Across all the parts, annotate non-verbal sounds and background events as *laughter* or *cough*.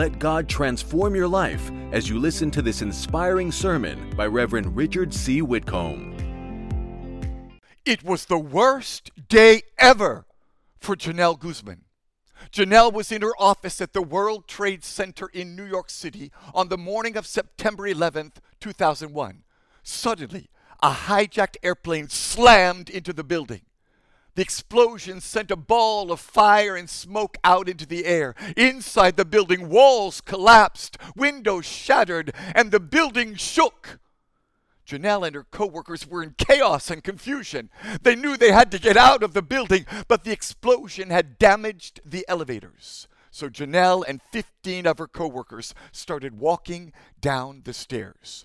Let God transform your life as you listen to this inspiring sermon by Reverend Richard C. Whitcomb. It was the worst day ever for Genelle Guzman. Genelle was in her office at the World Trade Center in New York City on the morning of September 11th, 2001. Suddenly, a hijacked airplane slammed into the building. The explosion sent a ball of fire and smoke out into the air. Inside the building, walls collapsed, windows shattered, and the building shook. Genelle and her coworkers were in chaos and confusion. They knew they had to get out of the building, but the explosion had damaged the elevators. So Genelle and 15 of her coworkers started walking down the stairs.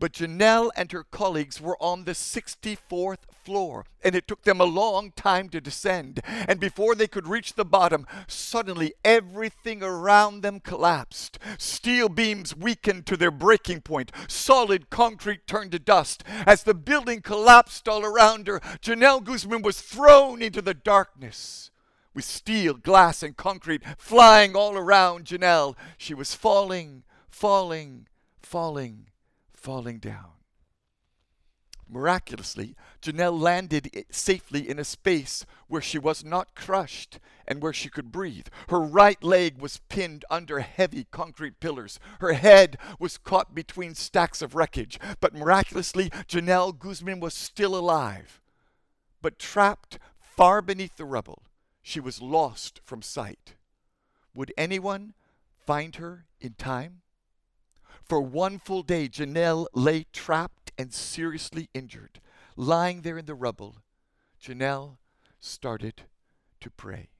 But Genelle and her colleagues were on the 64th floor, and it took them a long time to descend. And before they could reach the bottom, suddenly everything around them collapsed. Steel beams weakened to their breaking point, solid concrete turned to dust. As the building collapsed all around her, Genelle Guzman was thrown into the darkness. With steel, glass, and concrete flying all around Genelle, she was falling, falling, falling falling down. Miraculously, Genelle landed safely in a space where she was not crushed and where she could breathe. Her right leg was pinned under heavy concrete pillars. Her head was caught between stacks of wreckage. But miraculously, Genelle Guzman was still alive. But trapped far beneath the rubble, she was lost from sight. Would anyone find her in time? For one full day, Genelle lay trapped and seriously injured. Lying there in the rubble, Genelle started to pray.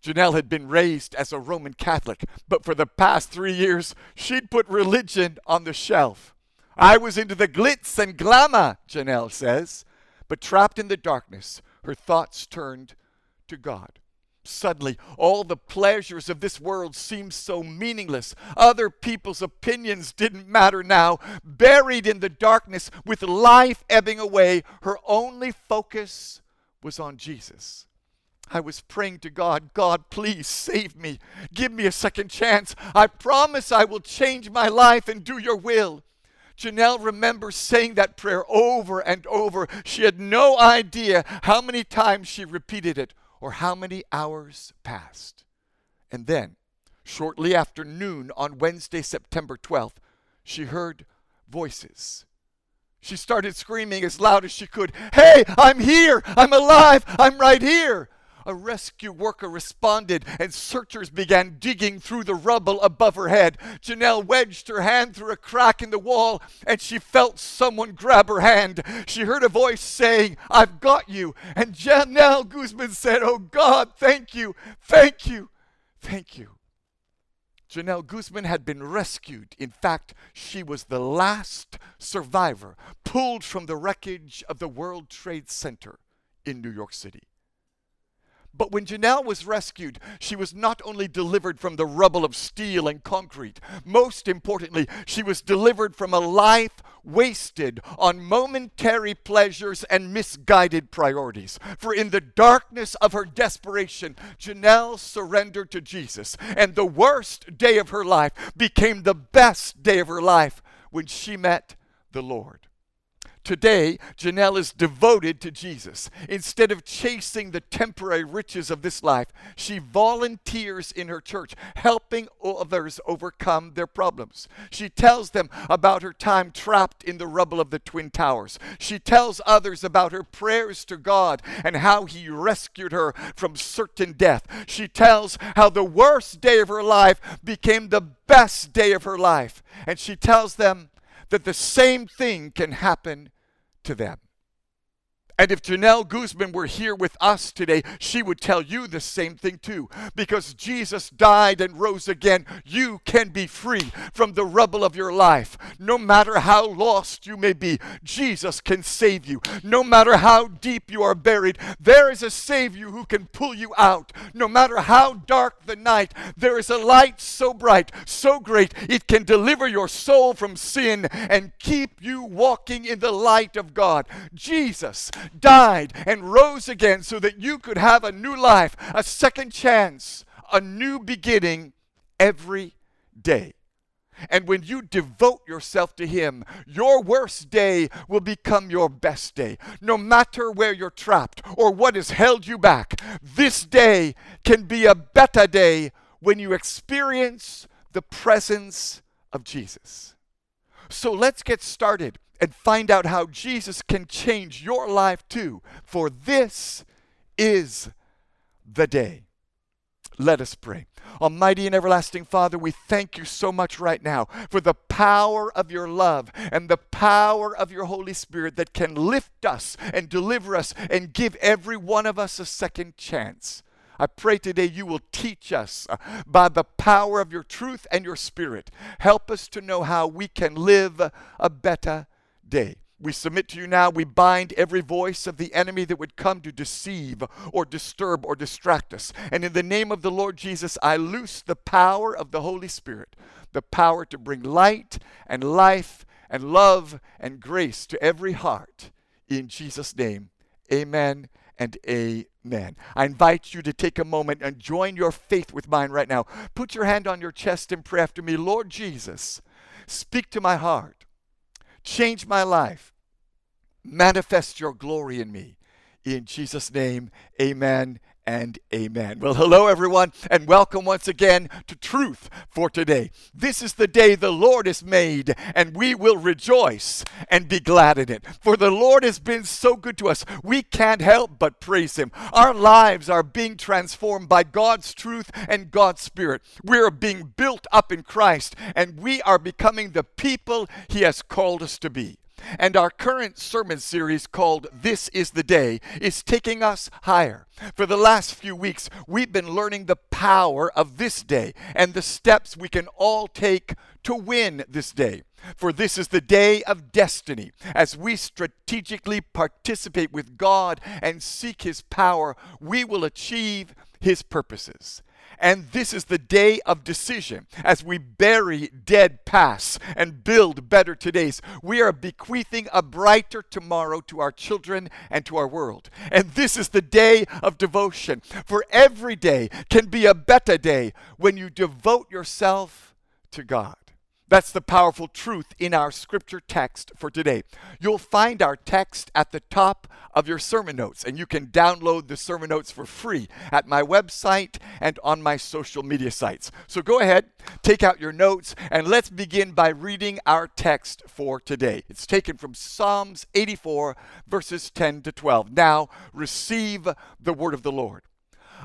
Genelle had been raised as a Roman Catholic, but for the past three years, she'd put religion on the shelf. I was into the glitz and glamour, Genelle says, but trapped in the darkness, her thoughts turned to God. Suddenly, all the pleasures of this world seemed so meaningless. Other people's opinions didn't matter now. Buried in the darkness, with life ebbing away, her only focus was on Jesus. I was praying to God, God, please save me. Give me a second chance. I promise I will change my life and do your will. Genelle remembers saying that prayer over and over. She had no idea how many times she repeated it or how many hours passed. And then, shortly after noon on Wednesday, September 12th, she heard voices. She started screaming as loud as she could, Hey, I'm here! I'm alive! I'm right here! A rescue worker responded, and searchers began digging through the rubble above her head. Genelle wedged her hand through a crack in the wall, and she felt someone grab her hand. She heard a voice saying, I've got you. And Genelle Guzman said, Oh God, thank you, thank you, thank you. Genelle Guzman had been rescued. In fact, she was the last survivor pulled from the wreckage of the World Trade Center in New York City. But when Genelle was rescued, she was not only delivered from the rubble of steel and concrete, most importantly, she was delivered from a life wasted on momentary pleasures and misguided priorities. For in the darkness of her desperation, Genelle surrendered to Jesus, and the worst day of her life became the best day of her life when she met the Lord. Today, Genelle is devoted to Jesus. Instead of chasing the temporary riches of this life, she volunteers in her church, helping others overcome their problems. She tells them about her time trapped in the rubble of the Twin Towers. She tells others about her prayers to God and how He rescued her from certain death. She tells how the worst day of her life became the best day of her life. And she tells them that the same thing can happen to them. And if Genelle Guzman were here with us today, she would tell you the same thing too. Because Jesus died and rose again, you can be free from the rubble of your life. No matter how lost you may be, Jesus can save you. No matter how deep you are buried, there is a Savior who can pull you out. No matter how dark the night, there is a light so bright, so great, it can deliver your soul from sin and keep you walking in the light of God. Jesus died and rose again so that you could have a new life, a second chance, a new beginning every day. And when you devote yourself to Him, your worst day will become your best day. No matter where you're trapped or what has held you back, this day can be a better day when you experience the presence of Jesus. So let's get started and find out how Jesus can change your life too, for this is the day. Let us pray. Almighty and everlasting Father, we thank you so much right now for the power of your love and the power of your Holy Spirit that can lift us and deliver us and give every one of us a second chance. I pray today you will teach us uh, by the power of your truth and your spirit. Help us to know how we can live a better day. We submit to you now. We bind every voice of the enemy that would come to deceive or disturb or distract us. And in the name of the Lord Jesus, I loose the power of the Holy Spirit, the power to bring light and life and love and grace to every heart. In Jesus' name, amen and amen. I invite you to take a moment and join your faith with mine right now. Put your hand on your chest and pray after me Lord Jesus, speak to my heart Change my life. Manifest your glory in me. In Jesus' name, amen and amen. Well, hello, everyone, and welcome once again to Truth for Today. This is the day the Lord has made, and we will rejoice and be glad in it. For the Lord has been so good to us, we can't help but praise Him. Our lives are being transformed by God's truth and God's Spirit. We are being built up in Christ, and we are becoming the people He has called us to be. And our current sermon series called This is the Day is taking us higher. For the last few weeks, we've been learning the power of this day and the steps we can all take to win this day. For this is the day of destiny. As we strategically participate with God and seek His power, we will achieve His purposes. And this is the day of decision. As we bury dead pasts and build better todays, we are bequeathing a brighter tomorrow to our children and to our world. And this is the day of devotion. For every day can be a better day when you devote yourself to God. That's the powerful truth in our scripture text for today. You'll find our text at the top of your sermon notes, and you can download the sermon notes for free at my website and on my social media sites. So go ahead, take out your notes, and let's begin by reading our text for today. It's taken from Psalms 84, verses 10 to 12. Now receive the word of the Lord.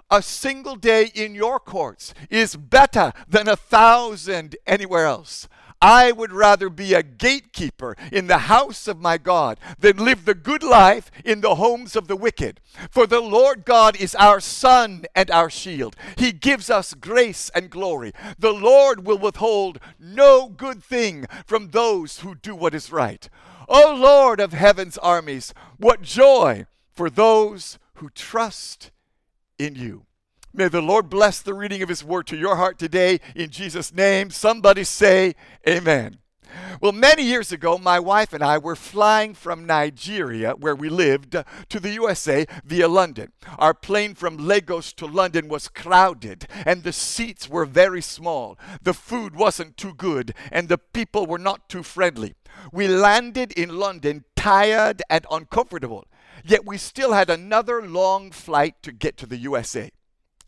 A single day in your courts is better than a thousand anywhere else. I would rather be a gatekeeper in the house of my God than live the good life in the homes of the wicked. For the Lord God is our sun and our shield. He gives us grace and glory. The Lord will withhold no good thing from those who do what is right. O Lord of heaven's armies, what joy for those who trust in you. May the Lord bless the reading of His word to your heart today in Jesus' name. Somebody say, Amen. Well, many years ago, my wife and I were flying from Nigeria, where we lived, to the USA via London. Our plane from Lagos to London was crowded, and the seats were very small. The food wasn't too good, and the people were not too friendly. We landed in London tired and uncomfortable, yet we still had another long flight to get to the USA.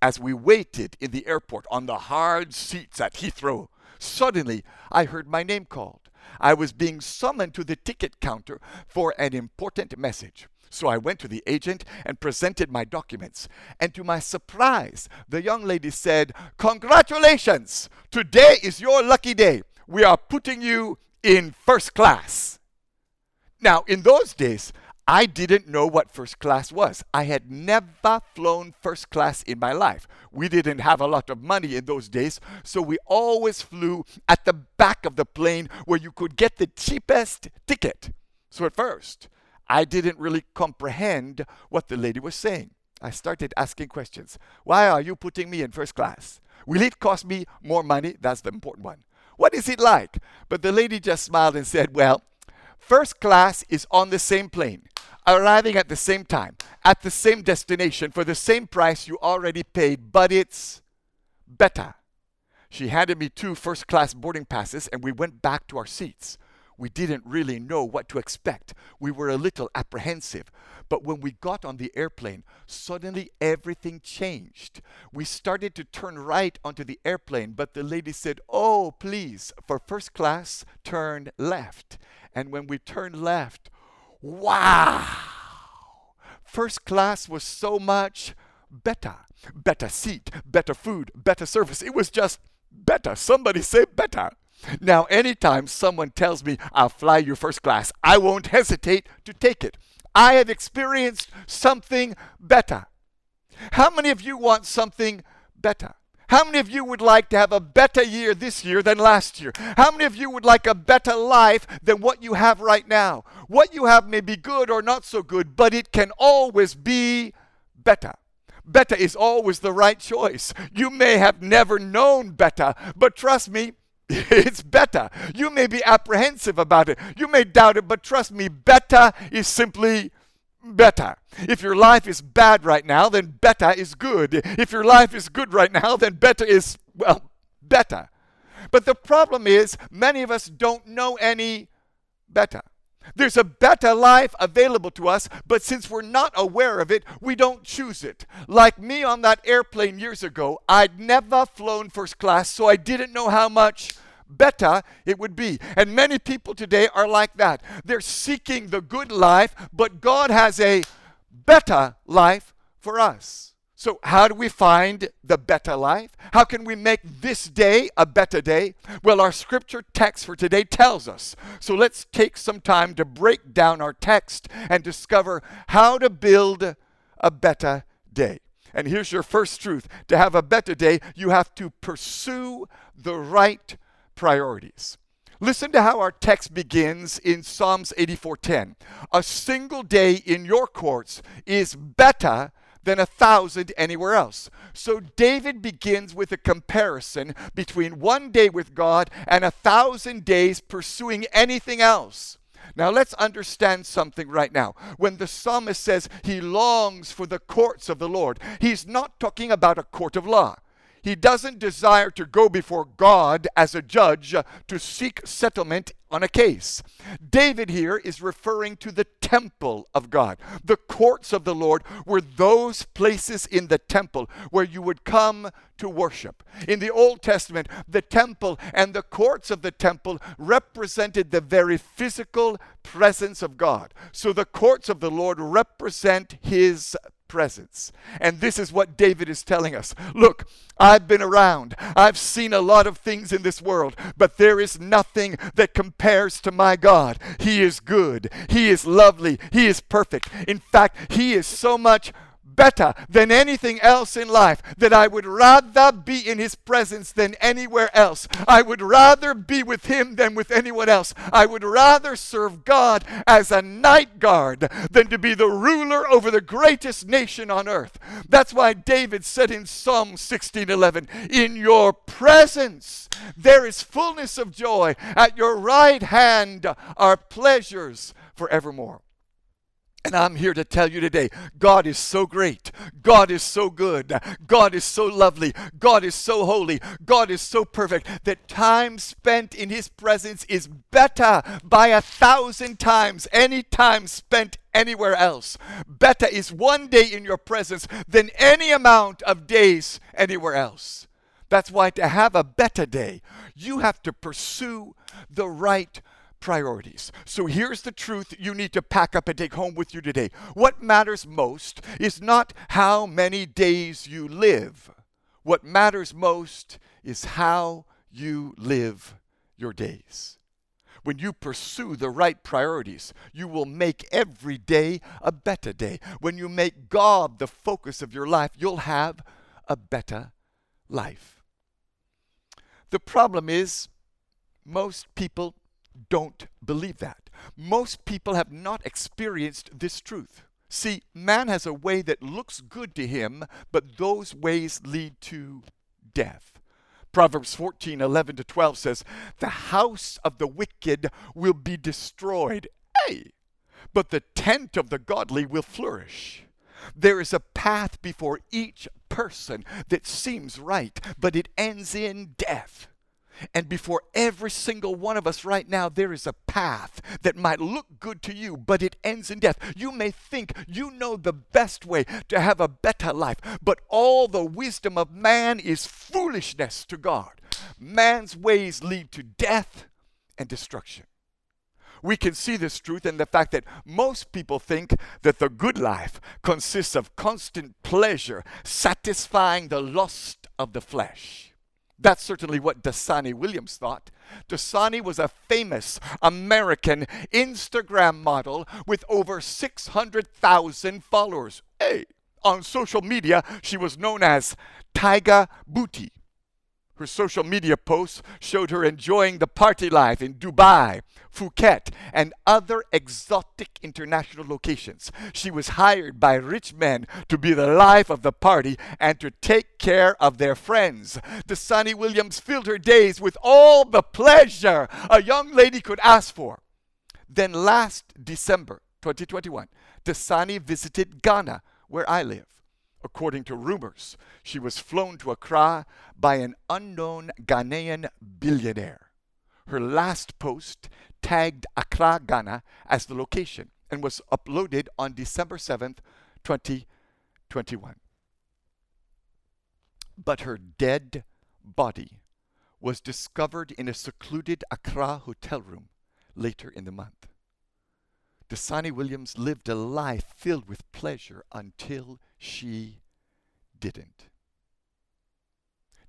As we waited in the airport on the hard seats at Heathrow, suddenly I heard my name called. I was being summoned to the ticket counter for an important message. So I went to the agent and presented my documents. And to my surprise, the young lady said, Congratulations! Today is your lucky day. We are putting you in first class. Now, in those days, I didn't know what first class was. I had never flown first class in my life. We didn't have a lot of money in those days, so we always flew at the back of the plane where you could get the cheapest ticket. So at first, I didn't really comprehend what the lady was saying. I started asking questions. Why are you putting me in first class? Will it cost me more money? That's the important one. What is it like? But the lady just smiled and said, Well, first class is on the same plane arriving at the same time, at the same destination, for the same price you already paid, but it's better. She handed me two first class boarding passes, and we went back to our seats. We didn't really know what to expect. We were a little apprehensive. But when we got on the airplane, suddenly everything changed. We started to turn right onto the airplane, but the lady said, Oh, please, for first class, turn left. And when we turned left, wow! First class was so much better. Better seat, better food, better service. It was just better. Somebody say better. Now, anytime someone tells me I'll fly you first class, I won't hesitate to take it. I have experienced something better. How many of you want something better? How many of you would like to have a better year this year than last year? How many of you would like a better life than what you have right now? What you have may be good or not so good, but it can always be better. Better is always the right choice. You may have never known better, but trust me, *laughs* it's better. You may be apprehensive about it. You may doubt it, but trust me, better is simply better. If your life is bad right now, then better is good. If your life is good right now, then better is, well, better. But the problem is, many of us don't know any better. There's a better life available to us, but since we're not aware of it, we don't choose it. Like me on that airplane years ago, I'd never flown first class, so I didn't know how much better it would be. And many people today are like that. They're seeking the good life, but God has a better life for us. So, how do we find the better life? How can we make this day a better day? Well, our scripture text for today tells us. So, let's take some time to break down our text and discover how to build a better day. And here's your first truth to have a better day, you have to pursue the right priorities. Listen to how our text begins in Psalms 84:10. A single day in your courts is better than a thousand anywhere else. So David begins with a comparison between one day with God and a thousand days pursuing anything else. Now let's understand something right now. When the psalmist says he longs for the courts of the Lord, he's not talking about a court of law. He doesn't desire to go before God as a judge to seek settlement on a case. David here is referring to the temple of God. The courts of the Lord were those places in the temple where you would come to worship. In the Old Testament, the temple and the courts of the temple represented the very physical presence of God. So the courts of the Lord represent his presence. And this is what David is telling us. Look, I've been around. I've seen a lot of things in this world, but there is nothing that compares to my God. He is good. He is lovely. He is perfect. In fact, He is so much better than anything else in life, that I would rather be in His presence than anywhere else. I would rather be with Him than with anyone else. I would rather serve God as a night guard than to be the ruler over the greatest nation on earth. That's why David said in Psalm 16:11, "In your presence there is fullness of joy; at your right hand are pleasures forevermore." And I'm here to tell you today God is so great. God is so good. God is so lovely. God is so holy. God is so perfect that time spent in His presence is better by a thousand times any time spent anywhere else. Better is one day in your presence than any amount of days anywhere else. That's why to have a better day, you have to pursue the right priorities. So here's the truth you need to pack up and take home with you today. What matters most is not how many days you live, what matters most is how you live your days. When you pursue the right priorities, you will make every day a better day. When you make God the focus of your life, you'll have a better life. The problem is, most people don't believe that. Most people have not experienced this truth. See, man has a way that looks good to him, but those ways lead to death. Proverbs 14, 11 to 12 says, The house of the wicked will be destroyed. Hey! But the tent of the godly will flourish. There is a path before each person that seems right, but it ends in death. And before every single one of us right now, there is a path that might look good to you, but it ends in death. You may think you know the best way to have a better life, but all the wisdom of man is foolishness to God. Man's ways lead to death and destruction. We can see this truth in the fact that most people think that the good life consists of constant pleasure, satisfying the lust of the flesh. That's certainly what Dasani Williams thought. Dasani was a famous American Instagram model with over 600,000 followers. Hey, on social media, she was known as Taiga Booty. Her social media posts showed her enjoying the party life in Dubai, Phuket, and other exotic international locations. She was hired by rich men to be the life of the party and to take care of their friends. Dasani Williams filled her days with all the pleasure a young lady could ask for. Then last December 2021, Dasani visited Ghana, where I live. According to rumors, she was flown to Accra by an unknown Ghanaian billionaire. Her last post tagged Accra, Ghana as the location and was uploaded on December 7th, 2021. But her dead body was discovered in a secluded Accra hotel room later in the month. Dasani Williams lived a life filled with pleasure until she didn't.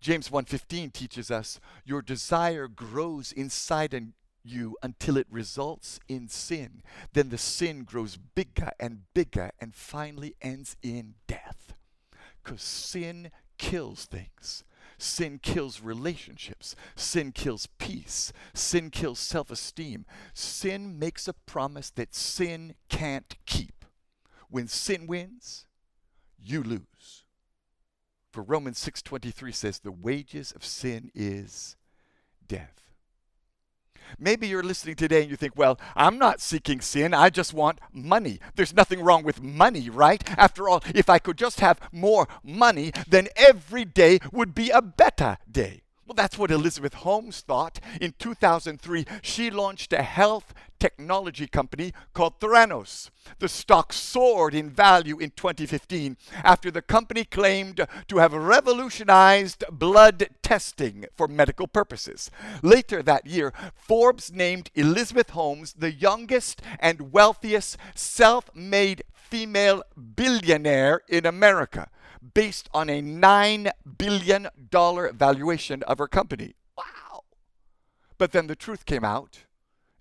James 1:15 teaches us your desire grows inside and you until it results in sin. Then the sin grows bigger and bigger and finally ends in death. Cuz sin kills things. Sin kills relationships. Sin kills peace. Sin kills self esteem. Sin makes a promise that sin can't keep. When sin wins, you lose. For Romans 6:23 says the wages of sin is death. Maybe you're listening today and you think, well, I'm not seeking sin. I just want money. There's nothing wrong with money, right? After all, if I could just have more money, then every day would be a better day. Well, that's what Elizabeth Holmes thought. In 2003, she launched a health technology company called Theranos. The stock soared in value in 2015 after the company claimed to have revolutionized blood testing for medical purposes. Later that year, Forbes named Elizabeth Holmes the youngest and wealthiest self made female billionaire in America based on a $9 billion valuation of her company. Wow. But then the truth came out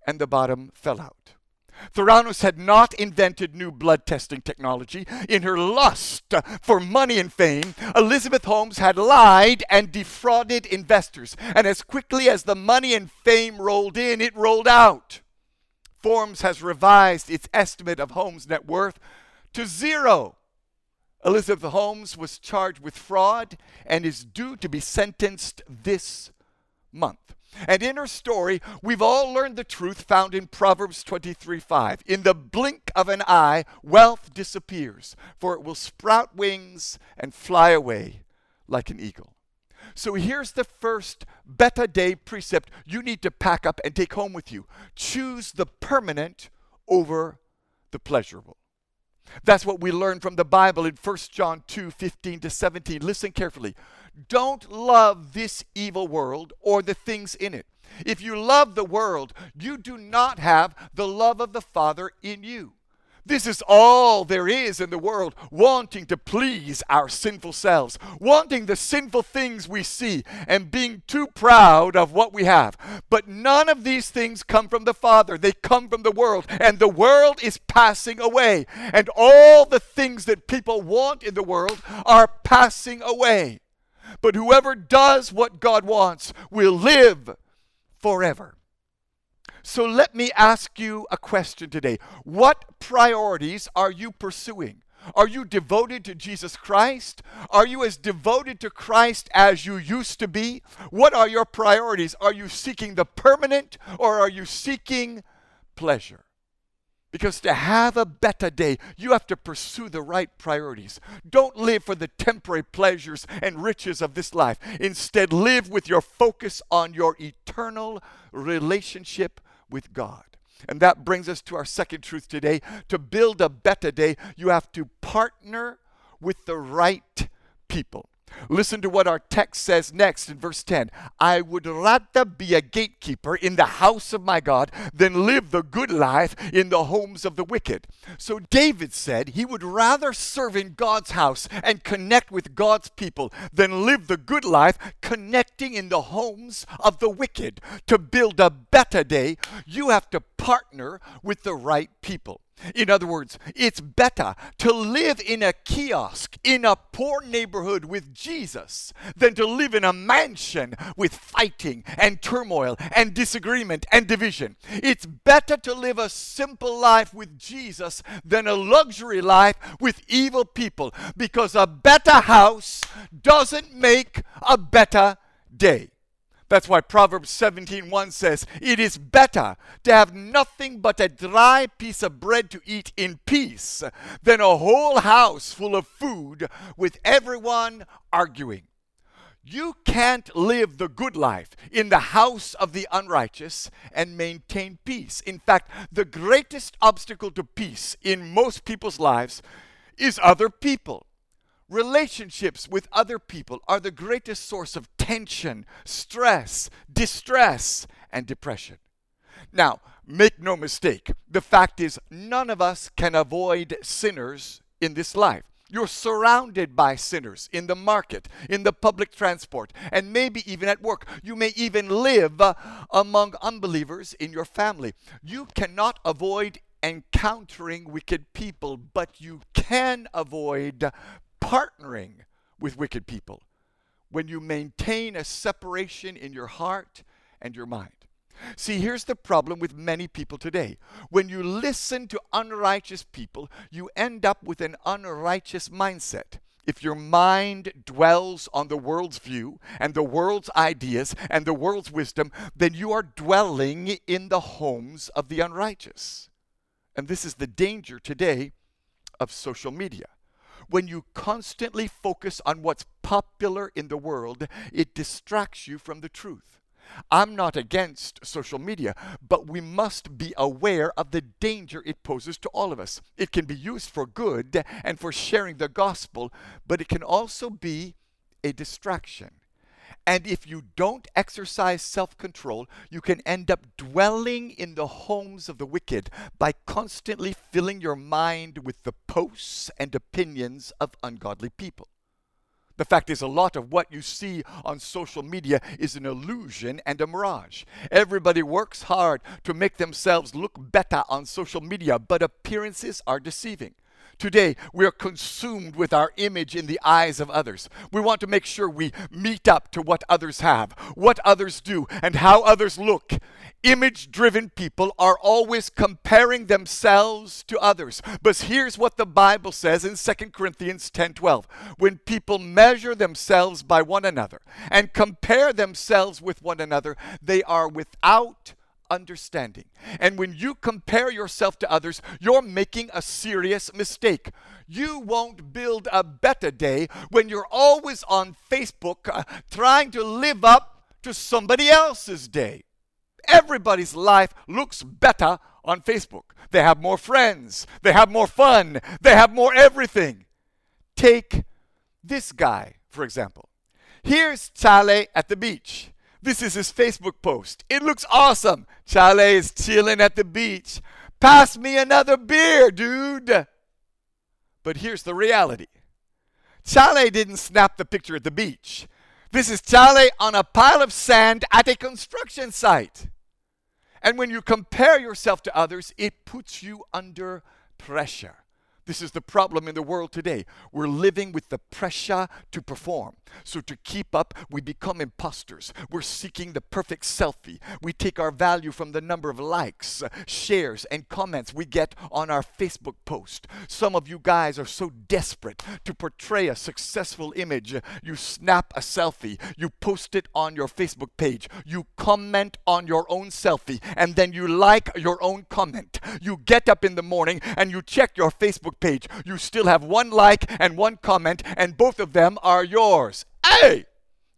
and the bottom fell out. Theranos had not invented new blood testing technology. In her lust for money and fame, Elizabeth Holmes had lied and defrauded investors. And as quickly as the money and fame rolled in, it rolled out. Forbes has revised its estimate of Holmes' net worth to zero. Elizabeth Holmes was charged with fraud and is due to be sentenced this month. And in her story, we've all learned the truth found in Proverbs 23 5. In the blink of an eye, wealth disappears, for it will sprout wings and fly away like an eagle. So here's the first Beta Day precept you need to pack up and take home with you choose the permanent over the pleasurable. That's what we learn from the Bible in 1 John 2 15 to 17. Listen carefully. Don't love this evil world or the things in it. If you love the world, you do not have the love of the Father in you. This is all there is in the world, wanting to please our sinful selves, wanting the sinful things we see, and being too proud of what we have. But none of these things come from the Father, they come from the world, and the world is passing away. And all the things that people want in the world are passing away. But whoever does what God wants will live forever. So let me ask you a question today. What priorities are you pursuing? Are you devoted to Jesus Christ? Are you as devoted to Christ as you used to be? What are your priorities? Are you seeking the permanent or are you seeking pleasure? Because to have a better day, you have to pursue the right priorities. Don't live for the temporary pleasures and riches of this life. Instead, live with your focus on your eternal relationship with God. And that brings us to our second truth today. To build a better day, you have to partner with the right people. Listen to what our text says next in verse 10. I would rather be a gatekeeper in the house of my God than live the good life in the homes of the wicked. So David said he would rather serve in God's house and connect with God's people than live the good life connecting in the homes of the wicked. To build a better day, you have to partner with the right people. In other words, it's better to live in a kiosk in a poor neighborhood with Jesus than to live in a mansion with fighting and turmoil and disagreement and division. It's better to live a simple life with Jesus than a luxury life with evil people because a better house doesn't make a better day. That's why Proverbs 17:1 says, "It is better to have nothing but a dry piece of bread to eat in peace than a whole house full of food with everyone arguing." You can't live the good life in the house of the unrighteous and maintain peace. In fact, the greatest obstacle to peace in most people's lives is other people. Relationships with other people are the greatest source of tension, stress, distress, and depression. Now, make no mistake, the fact is, none of us can avoid sinners in this life. You're surrounded by sinners in the market, in the public transport, and maybe even at work. You may even live uh, among unbelievers in your family. You cannot avoid encountering wicked people, but you can avoid partnering with wicked people when you maintain a separation in your heart and your mind. See, here's the problem with many people today. When you listen to unrighteous people, you end up with an unrighteous mindset. If your mind dwells on the world's view and the world's ideas and the world's wisdom, then you are dwelling in the homes of the unrighteous. And this is the danger today of social media when you constantly focus on what's popular in the world, it distracts you from the truth. I'm not against social media, but we must be aware of the danger it poses to all of us. It can be used for good and for sharing the gospel, but it can also be a distraction. And if you don't exercise self control, you can end up dwelling in the homes of the wicked by constantly filling your mind with the posts and opinions of ungodly people. The fact is, a lot of what you see on social media is an illusion and a mirage. Everybody works hard to make themselves look better on social media, but appearances are deceiving. Today, we are consumed with our image in the eyes of others. We want to make sure we meet up to what others have, what others do, and how others look. Image driven people are always comparing themselves to others. But here's what the Bible says in 2 Corinthians 10 12. When people measure themselves by one another and compare themselves with one another, they are without understanding. And when you compare yourself to others, you're making a serious mistake. You won't build a better day when you're always on Facebook uh, trying to live up to somebody else's day. Everybody's life looks better on Facebook. They have more friends, they have more fun, they have more everything. Take this guy, for example. Here's Chale at the beach. This is his Facebook post. It looks awesome. Chale is chilling at the beach. Pass me another beer, dude. But here's the reality Chale didn't snap the picture at the beach. This is Chale on a pile of sand at a construction site. And when you compare yourself to others, it puts you under pressure. This is the problem in the world today. We're living with the pressure to perform. So, to keep up, we become imposters. We're seeking the perfect selfie. We take our value from the number of likes, shares, and comments we get on our Facebook post. Some of you guys are so desperate to portray a successful image. You snap a selfie, you post it on your Facebook page, you comment on your own selfie, and then you like your own comment. You get up in the morning and you check your Facebook page. You still have one like and one comment, and both of them are yours. Hey!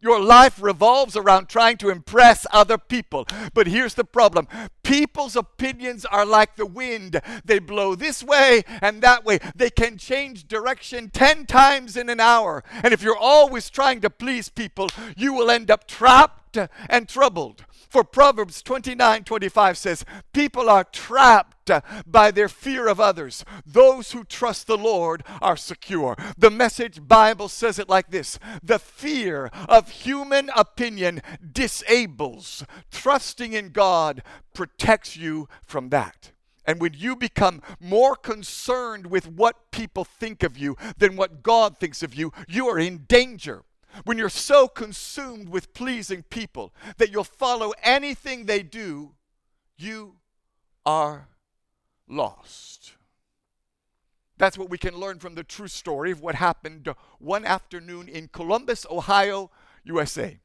Your life revolves around trying to impress other people. But here's the problem people's opinions are like the wind. They blow this way and that way. They can change direction 10 times in an hour. And if you're always trying to please people, you will end up trapped and troubled. For Proverbs 29 25 says, People are trapped Uh, by their fear of others. Those who trust the Lord are secure. The Message Bible says it like this The fear of human opinion disables. Trusting in God protects you from that. And when you become more concerned with what people think of you than what God thinks of you, you are in danger when you're so consumed with pleasing people that you'll follow anything they do, you are lost. That's what we can learn from the true story of what happened one afternoon in Columbus, Ohio, USA.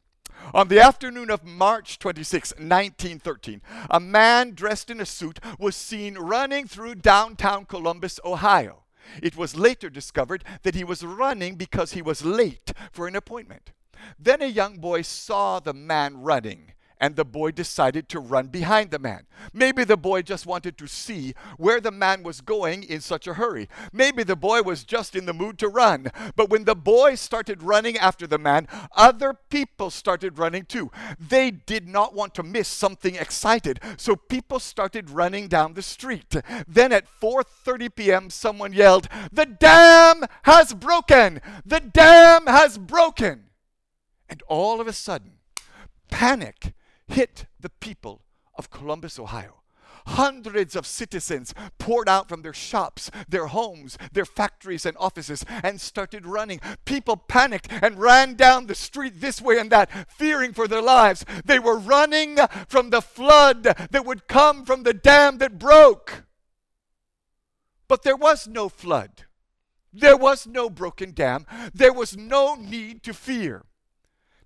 On the afternoon of March 26, 1913, a man dressed in a suit was seen running through downtown Columbus, Ohio. It was later discovered that he was running because he was late for an appointment. Then a young boy saw the man running and the boy decided to run behind the man. Maybe the boy just wanted to see where the man was going in such a hurry. Maybe the boy was just in the mood to run. But when the boy started running after the man, other people started running too. They did not want to miss something excited, so people started running down the street. Then at 4:30 p.m. someone yelled, "The dam has broken! The dam has broken!" And all of a sudden, panic hit the people of Columbus, Ohio. Hundreds of citizens poured out from their shops, their homes, their factories, and offices and started running. People panicked and ran down the street this way and that, fearing for their lives. They were running from the flood that would come from the dam that broke. But there was no flood. There was no broken dam. There was no need to fear.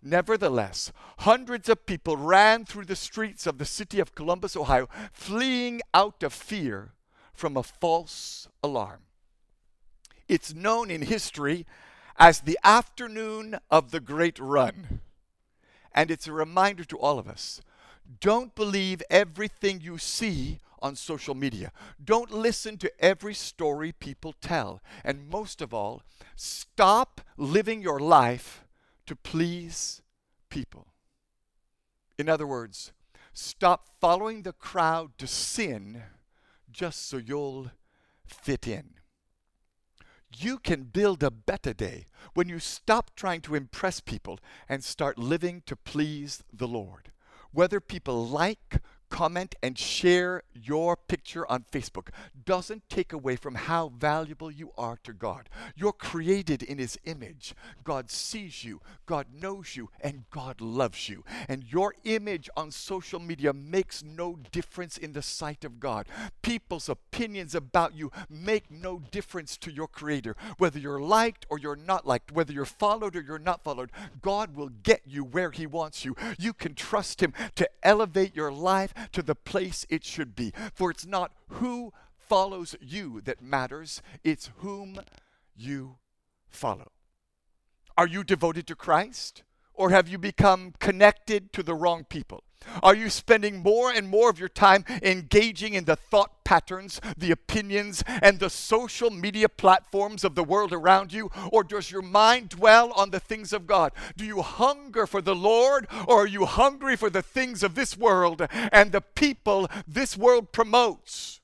Nevertheless, hundreds of people ran through the streets of the city of Columbus, Ohio, fleeing out of fear from a false alarm. It's known in history as the afternoon of the Great Run. And it's a reminder to all of us don't believe everything you see on social media. Don't listen to every story people tell. And most of all, stop living your life to please people. In other words, stop following the crowd to sin just so you'll fit in. You can build a better day when you stop trying to impress people and start living to please the Lord. Whether people like comment, and share your picture on Facebook doesn't take away from how valuable you are to God. You're created in His image. God sees you, God knows you, and God loves you. And your image on social media makes no difference in the sight of God. People's opinions about you make no difference to your Creator. Whether you're liked or you're not liked, whether you're followed or you're not followed, God will get you where He wants you. You can trust Him to elevate your life to the place it should be. For it's not who follows you that matters, it's whom you follow. Are you devoted to Christ? Or have you become connected to the wrong people? Are you spending more and more of your time engaging in the thought patterns, the opinions, and the social media platforms of the world around you? Or does your mind dwell on the things of God? Do you hunger for the Lord, or are you hungry for the things of this world and the people this world promotes?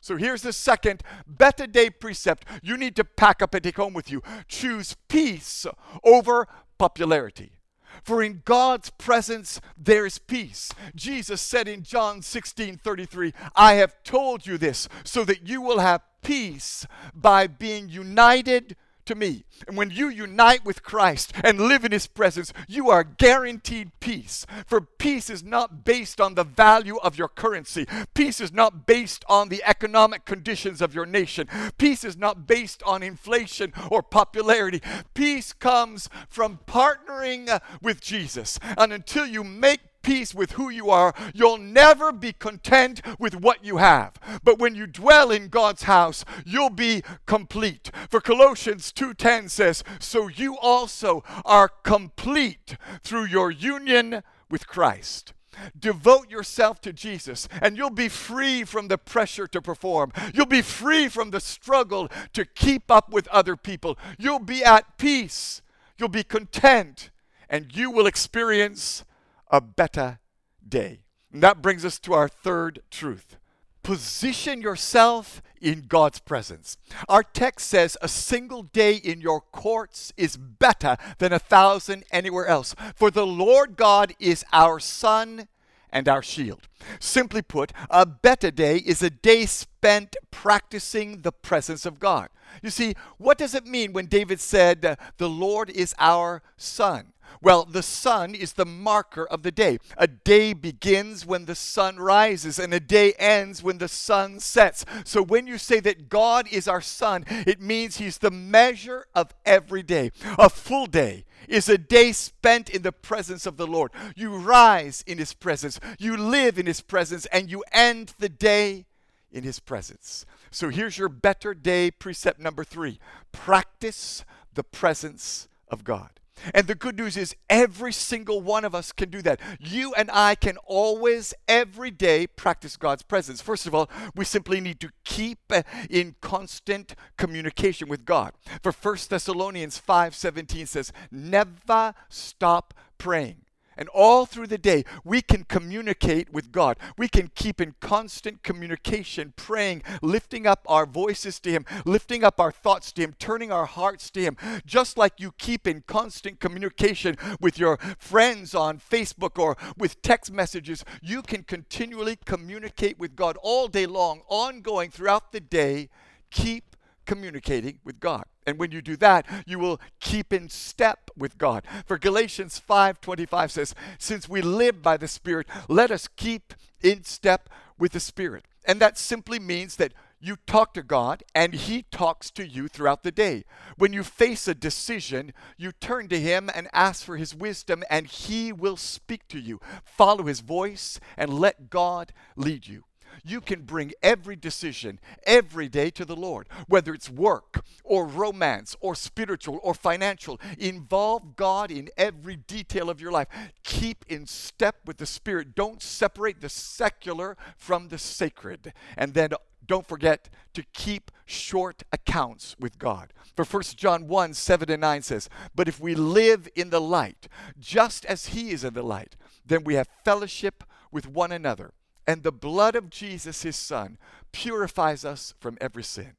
So here's the second better day precept you need to pack up and take home with you. Choose peace over popularity. For in God's presence there's peace. Jesus said in John 16 33, I have told you this so that you will have peace by being united to me. And when you unite with Christ and live in His presence, you are guaranteed peace. For peace is not based on the value of your currency, peace is not based on the economic conditions of your nation, peace is not based on inflation or popularity. Peace comes from partnering with Jesus. And until you make peace with who you are, you'll never be content with what you have. But when you dwell in God's house, you'll be complete. For Colossians 2:10 says, "So you also are complete through your union with Christ." Devote yourself to Jesus, and you'll be free from the pressure to perform. You'll be free from the struggle to keep up with other people. You'll be at peace. You'll be content, and you will experience a better day. And that brings us to our third truth. Position yourself in God's presence. Our text says a single day in your courts is better than a thousand anywhere else. For the Lord God is our sun and our shield. Simply put, a better day is a day spent practicing the presence of God. You see, what does it mean when David said, The Lord is our sun? Well, the sun is the marker of the day. A day begins when the sun rises, and a day ends when the sun sets. So when you say that God is our sun, it means He's the measure of every day. A full day is a day spent in the presence of the Lord. You rise in His presence, you live in His presence, and you end the day in His presence. So here's your better day precept number three practice the presence of God. And the good news is, every single one of us can do that. You and I can always, every day, practice God's presence. First of all, we simply need to keep uh, in constant communication with God. For 1 Thessalonians 5:17 says, "Never stop praying." And all through the day, we can communicate with God. We can keep in constant communication, praying, lifting up our voices to Him, lifting up our thoughts to Him, turning our hearts to Him. Just like you keep in constant communication with your friends on Facebook or with text messages, you can continually communicate with God all day long, ongoing throughout the day. Keep communicating with God. And when you do that, you will keep in step with God. For Galatians 5:25 says, "Since we live by the Spirit, let us keep in step with the Spirit." And that simply means that you talk to God and He talks to you throughout the day. When you face a decision, you turn to Him and ask for His wisdom, and He will speak to you. Follow His voice and let God lead you you can bring every decision every day to the Lord, whether it's work or romance or spiritual or financial. Involve God in every detail of your life. Keep in step with the Spirit. Don't separate the secular from the sacred. And then don't forget to keep short accounts with God. For 1 John 1 7 and 9 says, But if we live in the light, just as He is in the light, then we have fellowship with one another and the blood of Jesus, his Son, purifies us from every sin.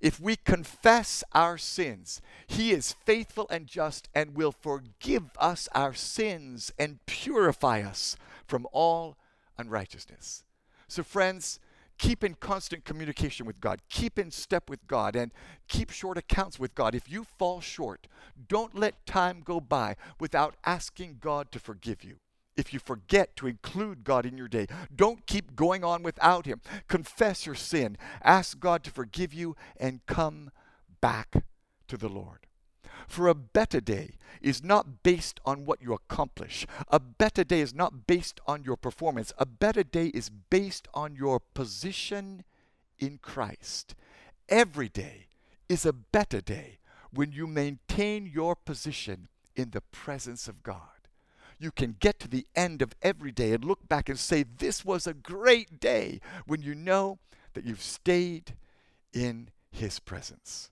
If we confess our sins, he is faithful and just and will forgive us our sins and purify us from all unrighteousness. So, friends, keep in constant communication with God, keep in step with God, and keep short accounts with God. If you fall short, don't let time go by without asking God to forgive you if you forget to include God in your day. Don't keep going on without Him. Confess your sin, ask God to forgive you, and come back to the Lord. For a better day is not based on what you accomplish. A better day is not based on your performance. A better day is based on your position in Christ. Every day is a better day when you maintain your position in the presence of God you can get to the end of every day and look back and say, This was a great day when you know that you've stayed in His presence.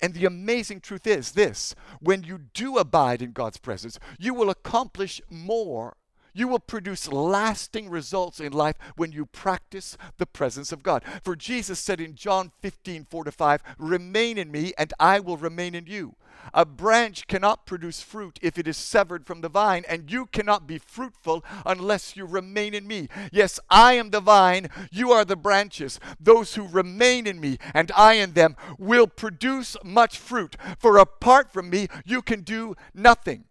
And the amazing truth is this when you do abide in God's presence, you will accomplish more. You will produce lasting results in life when you practice the presence of God. For Jesus said in John 15, 4 to 5, Remain in me, and I will remain in you. A branch cannot produce fruit if it is severed from the vine, and you cannot be fruitful unless you remain in me. Yes, I am the vine, you are the branches. Those who remain in me and I in them will produce much fruit, for apart from me, you can do nothing.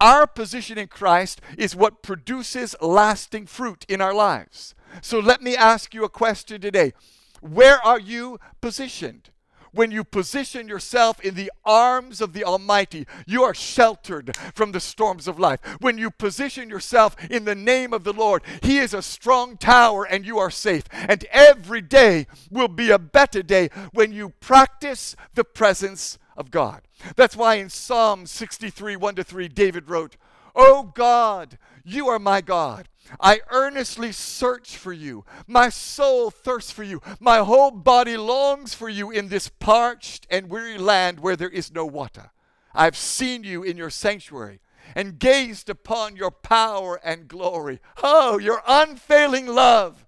Our position in Christ is what produces lasting fruit in our lives. So let me ask you a question today. Where are you positioned? When you position yourself in the arms of the Almighty, you are sheltered from the storms of life. When you position yourself in the name of the Lord, He is a strong tower and you are safe. And every day will be a better day when you practice the presence of God. That's why in Psalm 63 1 to 3, David wrote, Oh God, you are my God. I earnestly search for you. My soul thirsts for you. My whole body longs for you in this parched and weary land where there is no water. I've seen you in your sanctuary and gazed upon your power and glory. Oh, your unfailing love.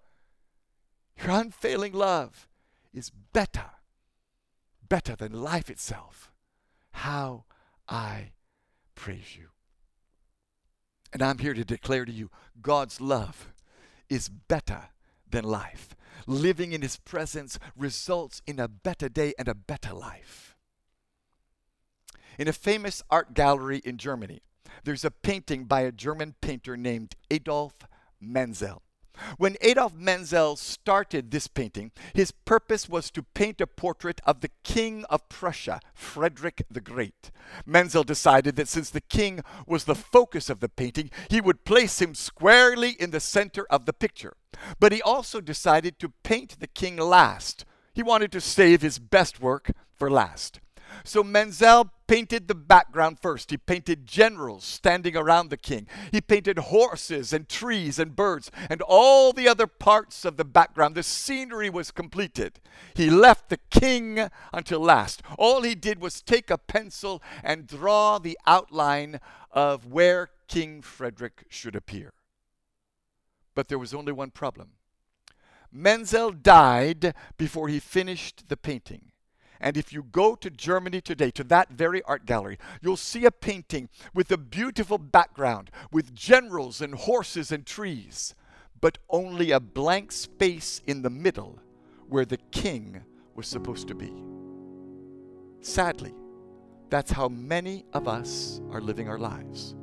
Your unfailing love is better, better than life itself. How I praise you. And I'm here to declare to you God's love is better than life. Living in His presence results in a better day and a better life. In a famous art gallery in Germany, there's a painting by a German painter named Adolf Menzel. When Adolf Menzel started this painting, his purpose was to paint a portrait of the King of Prussia, Frederick the Great. Menzel decided that since the king was the focus of the painting, he would place him squarely in the center of the picture. But he also decided to paint the king last. He wanted to save his best work for last. So Menzel painted the background first. He painted generals standing around the king. He painted horses and trees and birds and all the other parts of the background. The scenery was completed. He left the king until last. All he did was take a pencil and draw the outline of where King Frederick should appear. But there was only one problem. Menzel died before he finished the painting. And if you go to Germany today, to that very art gallery, you'll see a painting with a beautiful background, with generals and horses and trees, but only a blank space in the middle where the king was supposed to be. Sadly, that's how many of us are living our lives.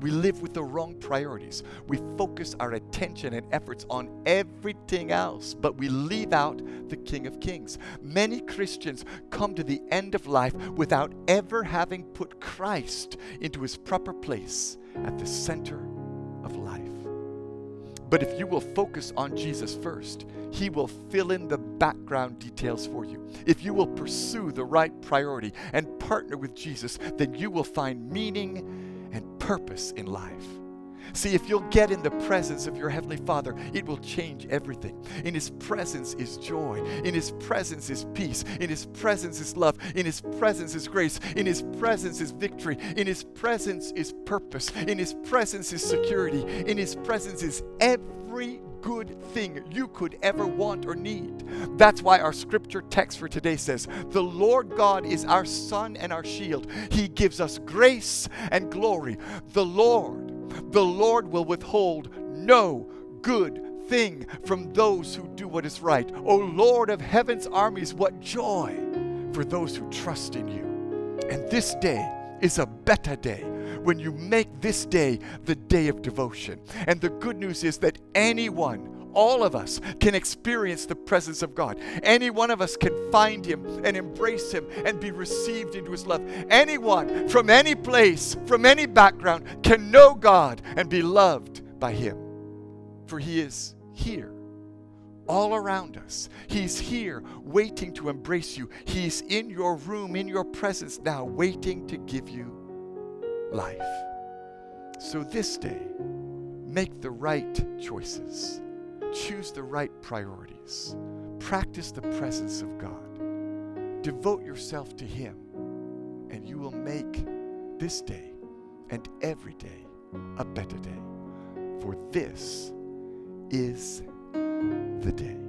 We live with the wrong priorities. We focus our attention and efforts on everything else, but we leave out the King of Kings. Many Christians come to the end of life without ever having put Christ into his proper place at the center of life. But if you will focus on Jesus first, He will fill in the background details for you. If you will pursue the right priority and partner with Jesus, then you will find meaning and purpose in life. See, if you'll get in the presence of your Heavenly Father, it will change everything. In His presence is joy. In His presence is peace. In His presence is love. In His presence is grace. In His presence is victory. In His presence is purpose. In His presence is security. In His presence is every good thing you could ever want or need. That's why our scripture text for today says, The Lord God is our sun and our shield. He gives us grace and glory. The Lord, the Lord will withhold no good thing from those who do what is right. O Lord of heaven's armies, what joy for those who trust in you. And this day is a better day when you make this day the day of devotion. And the good news is that anyone, all of us can experience the presence of God. Any one of us can find Him and embrace Him and be received into His love. Anyone from any place, from any background, can know God and be loved by Him. For He is here, all around us. He's here, waiting to embrace you. He's in your room, in your presence now, waiting to give you life. So this day, make the right choices, choose the right priorities, practice the presence of God, devote yourself to Him, and you will make this day and every day a better day. For this is the day.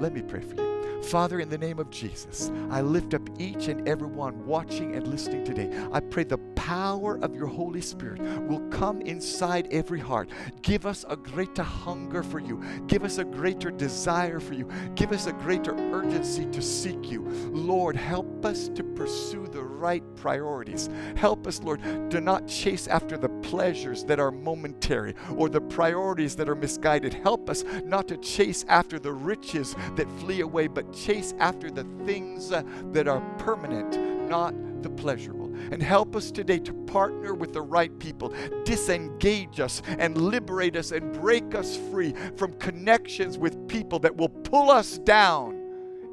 Let me pray for you. Father, in the name of Jesus, I lift up each and every one watching and listening today. I pray the power of your Holy Spirit will come inside every heart. Give us a greater hunger for you. Give us a greater desire for you. Give us a greater urgency to seek you. Lord, help us to pursue the right priorities. Help us, Lord, to not chase after the pleasures that are momentary or the priorities that are misguided. Help us not to chase after the riches that flee away, but chase after the things uh, that are permanent, not the pleasurable. And help us today to partner with the right people, disengage us and liberate us and break us free from connections with people that will pull us down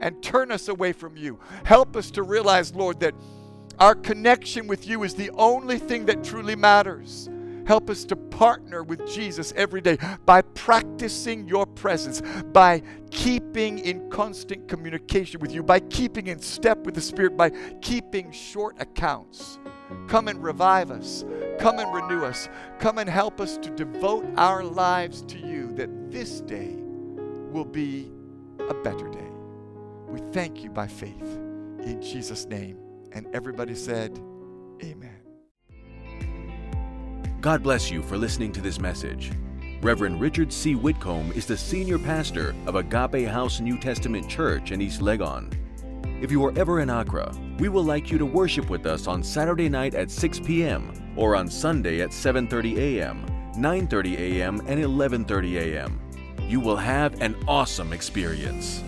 and turn us away from you. Help us to realize, Lord, that our connection with you is the only thing that truly matters. Help us to partner with Jesus every day by practicing your presence, by keeping in constant communication with you, by keeping in step with the Spirit, by keeping short accounts. Come and revive us. Come and renew us. Come and help us to devote our lives to you that this day will be a better day. We thank you by faith in Jesus' name. And everybody said, Amen. God bless you for listening to this message. Reverend Richard C. Whitcomb is the senior pastor of Agape House New Testament Church in East Legon. If you are ever in Accra, we would like you to worship with us on Saturday night at 6 p.m. or on Sunday at 7:30 a.m., 9:30 a.m., and 11:30 a.m. You will have an awesome experience.